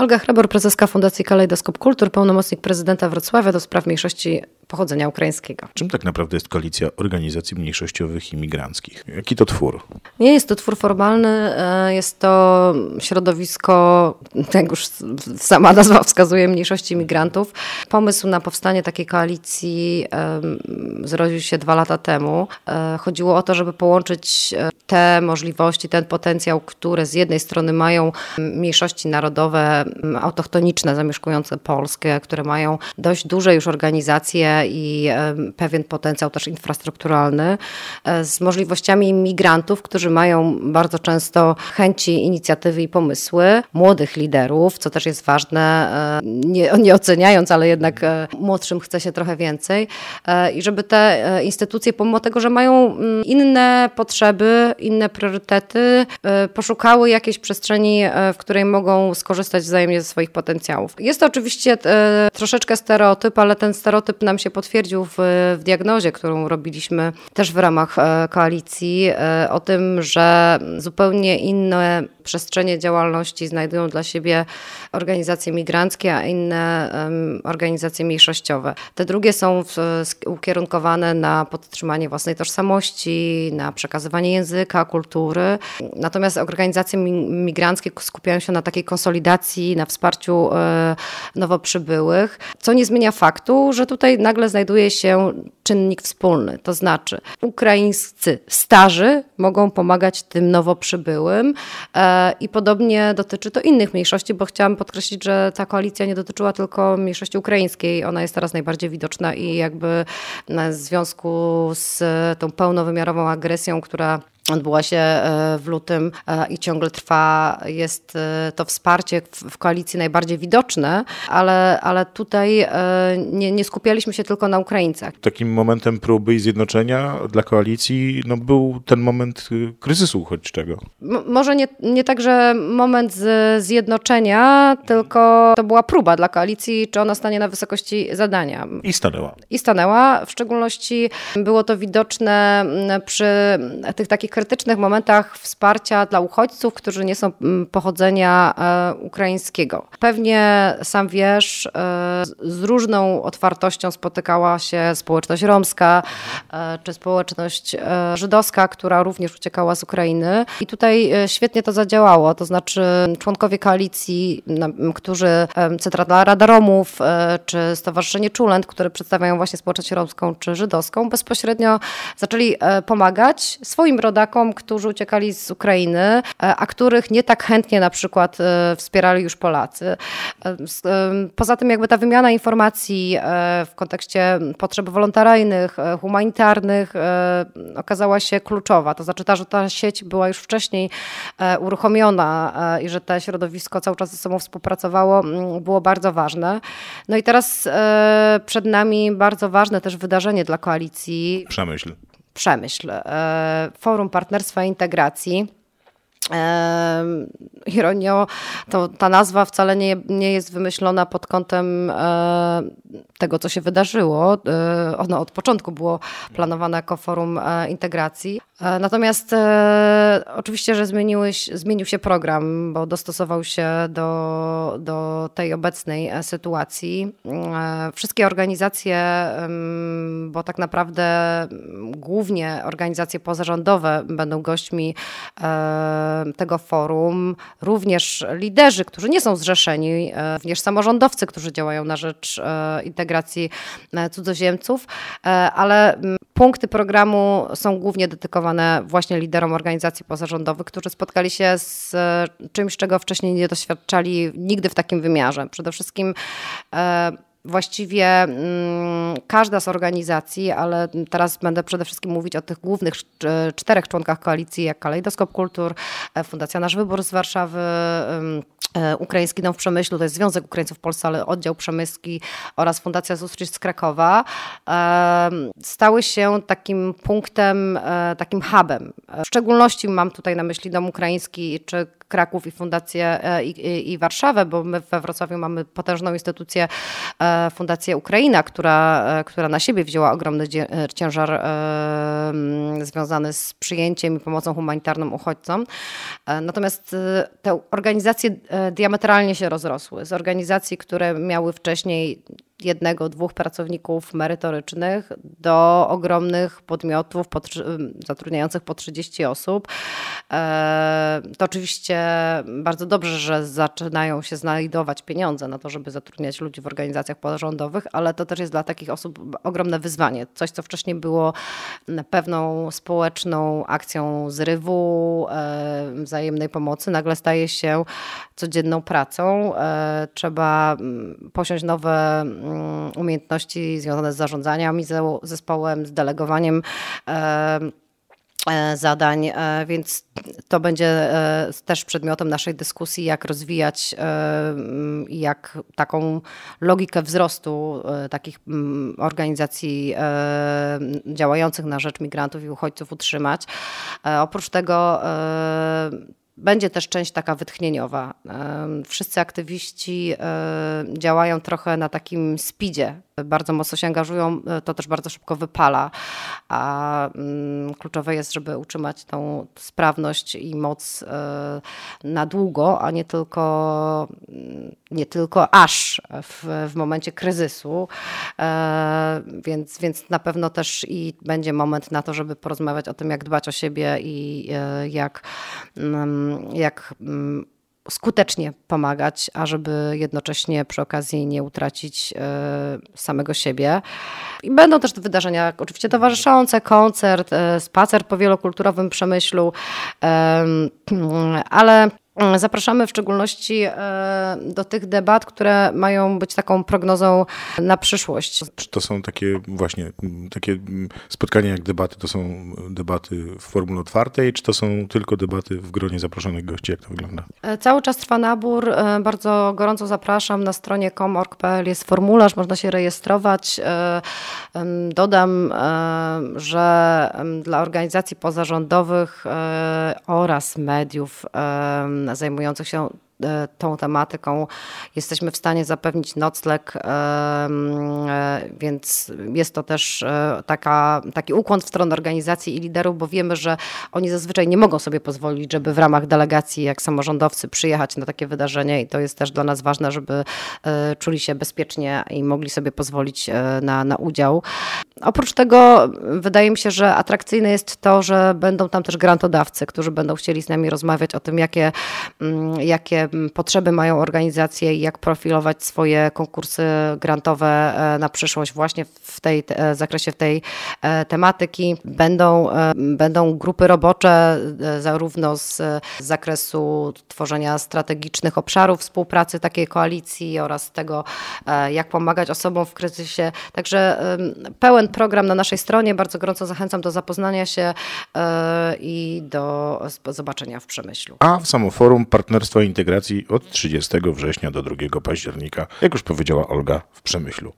Olga Hrabor, prezeska Fundacji Kalejdoskop Kultur, pełnomocnik prezydenta Wrocławia do spraw mniejszości pochodzenia ukraińskiego. Czym tak naprawdę jest koalicja organizacji mniejszościowych i migranckich? Jaki to twór? Nie jest to twór formalny, e, jest to środowisko, jak już sama nazwa wskazuje, mniejszości migrantów. Pomysł na powstanie takiej koalicji zrodził się dwa lata temu. E, chodziło o to, żeby połączyć e, te możliwości, ten potencjał, które z jednej strony mają mniejszości narodowe, autochtoniczne, zamieszkujące Polskę, które mają dość duże już organizacje i pewien potencjał też infrastrukturalny, e, z możliwościami migrantów, którzy mają bardzo często chęci, inicjatywy i pomysły, młodych liderów, co też jest ważne, e, nie, nie oceniając, ale jednak e, młodszym chce się trochę więcej i żeby te instytucje, pomimo tego, że mają mm, inne potrzeby, inne priorytety, poszukały jakiejś przestrzeni, w której mogą skorzystać wzajemnie ze swoich potencjałów. Jest to oczywiście troszeczkę stereotyp, ale ten stereotyp nam się potwierdził w, w diagnozie, którą robiliśmy też w ramach e, koalicji, e, o tym, że zupełnie inne przestrzenie działalności znajdują dla siebie organizacje migranckie, a inne organizacje mniejszościowe. Te drugie są ukierunkowane na podtrzymanie własnej tożsamości, na przekazywanie języka, kultury. Natomiast organizacje migranckie skupiają się na takiej konsolidacji, na wsparciu e, nowo przybyłych, co nie zmienia faktu, że tutaj nagle znajduje się czynnik wspólny, to znaczy ukraińscy starzy mogą pomagać tym nowo przybyłym e, i podobnie dotyczy to innych mniejszości, bo chciałam podkreślić, że ta koalicja nie dotyczyła tylko mniejszości ukraińskiej, ona jest teraz najbardziej widoczna i jakby w związku z tą pełnowymiarową agresją, która odbyła się e, w lutym e, i ciągle trwa, jest e, to wsparcie w koalicji najbardziej widoczne, ale, ale tutaj nie, nie skupialiśmy się tylko na Ukraińcach. Takim momentem próby i zjednoczenia dla koalicji no, był ten moment y, kryzysu choć czego. M może nie, nie tak, że moment z, zjednoczenia, tylko to była próba dla koalicji, czy ona stanie na wysokości zadania. I stanęła. I stanęła. W szczególności było to widoczne przy tych takich krytycznych momentach wsparcia dla uchodźców, którzy nie są mm, pochodzenia e, ukraińskiego. Pewnie sam wiesz, e, z różną otwartością spotykała się społeczność romska e, czy społeczność żydowska, która również uciekała z Ukrainy. I tutaj świetnie to zadziałało. To znaczy członkowie koalicji, którzy Centralna Rada Romów czy Stowarzyszenie Czulent, które przedstawiają właśnie społeczność romską czy żydowską, bezpośrednio zaczęli pomagać swoim rodakom rodakom, którzy uciekali z Ukrainy, e, a których nie tak chętnie na przykład e, wspierali już Polacy. E, poza tym jakby ta wymiana informacji w kontekście potrzeb wolontaryjnych, humanitarnych okazała się kluczowa. To znaczy ta, że ta sieć była już wcześniej uruchomiona i że to środowisko cały czas ze sobą współpracowało, było bardzo ważne. No i teraz przed nami bardzo ważne też wydarzenie dla koalicji. Przemyśl. Przemyśl, e, Forum Partnerstwa i Integracji. Ironio, to ta nazwa wcale nie, nie jest wymyślona pod kątem e, tego, co się wydarzyło. E, ono od początku było planowane jako forum e, integracji. Natomiast oczywiście, że zmieniły, zmienił się program, bo dostosował się do, do tej obecnej sytuacji. Wszystkie organizacje, bo tak naprawdę głównie organizacje pozarządowe będą gośćmi tego forum, również liderzy, którzy nie są zrzeszeni, e, również samorządowcy, którzy działają na rzecz e, integracji e, cudzoziemców, ale punkty programu są głównie dedykowane właśnie liderom organizacji pozarządowych, którzy spotkali się z czymś, czego wcześniej nie doświadczali nigdy w takim wymiarze. Przede wszystkim właściwie mm, każda z organizacji, ale teraz będę przede wszystkim mówić o tych głównych czterech członkach koalicji, jak Kalejdoskop Kultur, e, Fundacja Nasz Wybór z Warszawy, e, Ukraiński Dom w Przemyślu, to jest Związek Ukraińców w Polsce, ale oddział przemyski oraz Fundacja Zustrzyc z Krakowa, stały się takim punktem, e, takim hubem. W szczególności mam tutaj na myśli Dom Ukraiński czy Kraków i Fundację i, i, i Warszawę, bo my we Wrocławiu mamy potężną instytucję Fundację Ukraina, która, która na siebie wzięła ogromny ciężar związany z przyjęciem i pomocą humanitarną uchodźcom. Natomiast te organizacje diametralnie się rozrosły. Z organizacji, które miały wcześniej jednego, dwóch pracowników merytorycznych do ogromnych podmiotów zatrudniających po 30 osób. E, to oczywiście bardzo dobrze, że zaczynają się znajdować pieniądze na to, żeby zatrudniać ludzi w organizacjach pozarządowych, ale to też jest dla takich osób ogromne wyzwanie. Coś, co wcześniej było pewną społeczną akcją zrywu, e, wzajemnej pomocy, nagle staje się codzienną pracą. E, trzeba posiąść nowe Mm, umiejętności związane z zarządzaniem zespołem, z delegowaniem e, e, zadań, e, więc to będzie też przedmiotem naszej dyskusji, jak rozwijać jak taką logikę wzrostu takich mm, organizacji działających na rzecz migrantów i uchodźców utrzymać. Oprócz tego będzie też część taka wytchnieniowa. Wszyscy aktywiści działają trochę na takim speedzie, bardzo mocno się angażują, e, to też bardzo szybko wypala. A mm, kluczowe jest, żeby utrzymać tą sprawność i moc e, na długo, a nie tylko, mm, nie tylko aż w, w momencie kryzysu. E, więc, więc na pewno też i będzie moment na to, żeby porozmawiać o tym, jak dbać o siebie i jak, mm, jak skutecznie pomagać, a żeby jednocześnie przy okazji nie utracić e, samego siebie. I będą też wydarzenia oczywiście towarzyszące, koncert, e, spacer po wielokulturowym przemyślu, ale Zapraszamy w szczególności e, do tych debat, które mają być taką prognozą na przyszłość. Czy to są takie właśnie takie spotkania jak debaty, to są debaty w formule otwartej, czy to są tylko debaty w gronie zaproszonych gości? Jak to wygląda? E, cały czas trwa nabór. E, bardzo gorąco zapraszam. Na stronie com.org.pl jest formularz, można się rejestrować. Dodam, że dla organizacji pozarządowych oraz mediów zajmujących się tą tematyką jesteśmy w stanie zapewnić nocleg, e, więc jest to też e, taka, taki ukłon w stronę organizacji i liderów, bo wiemy, że oni zazwyczaj nie mogą sobie pozwolić, żeby w ramach delegacji jak samorządowcy przyjechać na takie wydarzenie i to jest też dla nas ważne, żeby czuli się bezpiecznie i mogli sobie pozwolić na, na udział. Oprócz tego wydaje mi się, że atrakcyjne jest to, że będą tam też grantodawcy, którzy będą chcieli z nami rozmawiać o tym, jakie, jakie potrzeby mają organizacje i jak profilować swoje konkursy grantowe e, na przyszłość właśnie w tej w zakresie w tej e, tematyki. Będą, e, będą grupy robocze zarówno z zakresu tworzenia strategicznych obszarów współpracy takiej koalicji oraz tego, jak pomagać osobom w kryzysie. Także pełen program na naszej stronie. Bardzo gorąco zachęcam do zapoznania się i do zobaczenia w przemyślu. A w samo forum Partnerstwa i Integracji od 30 września do 2 października, jak już powiedziała Olga, w Przemyślu.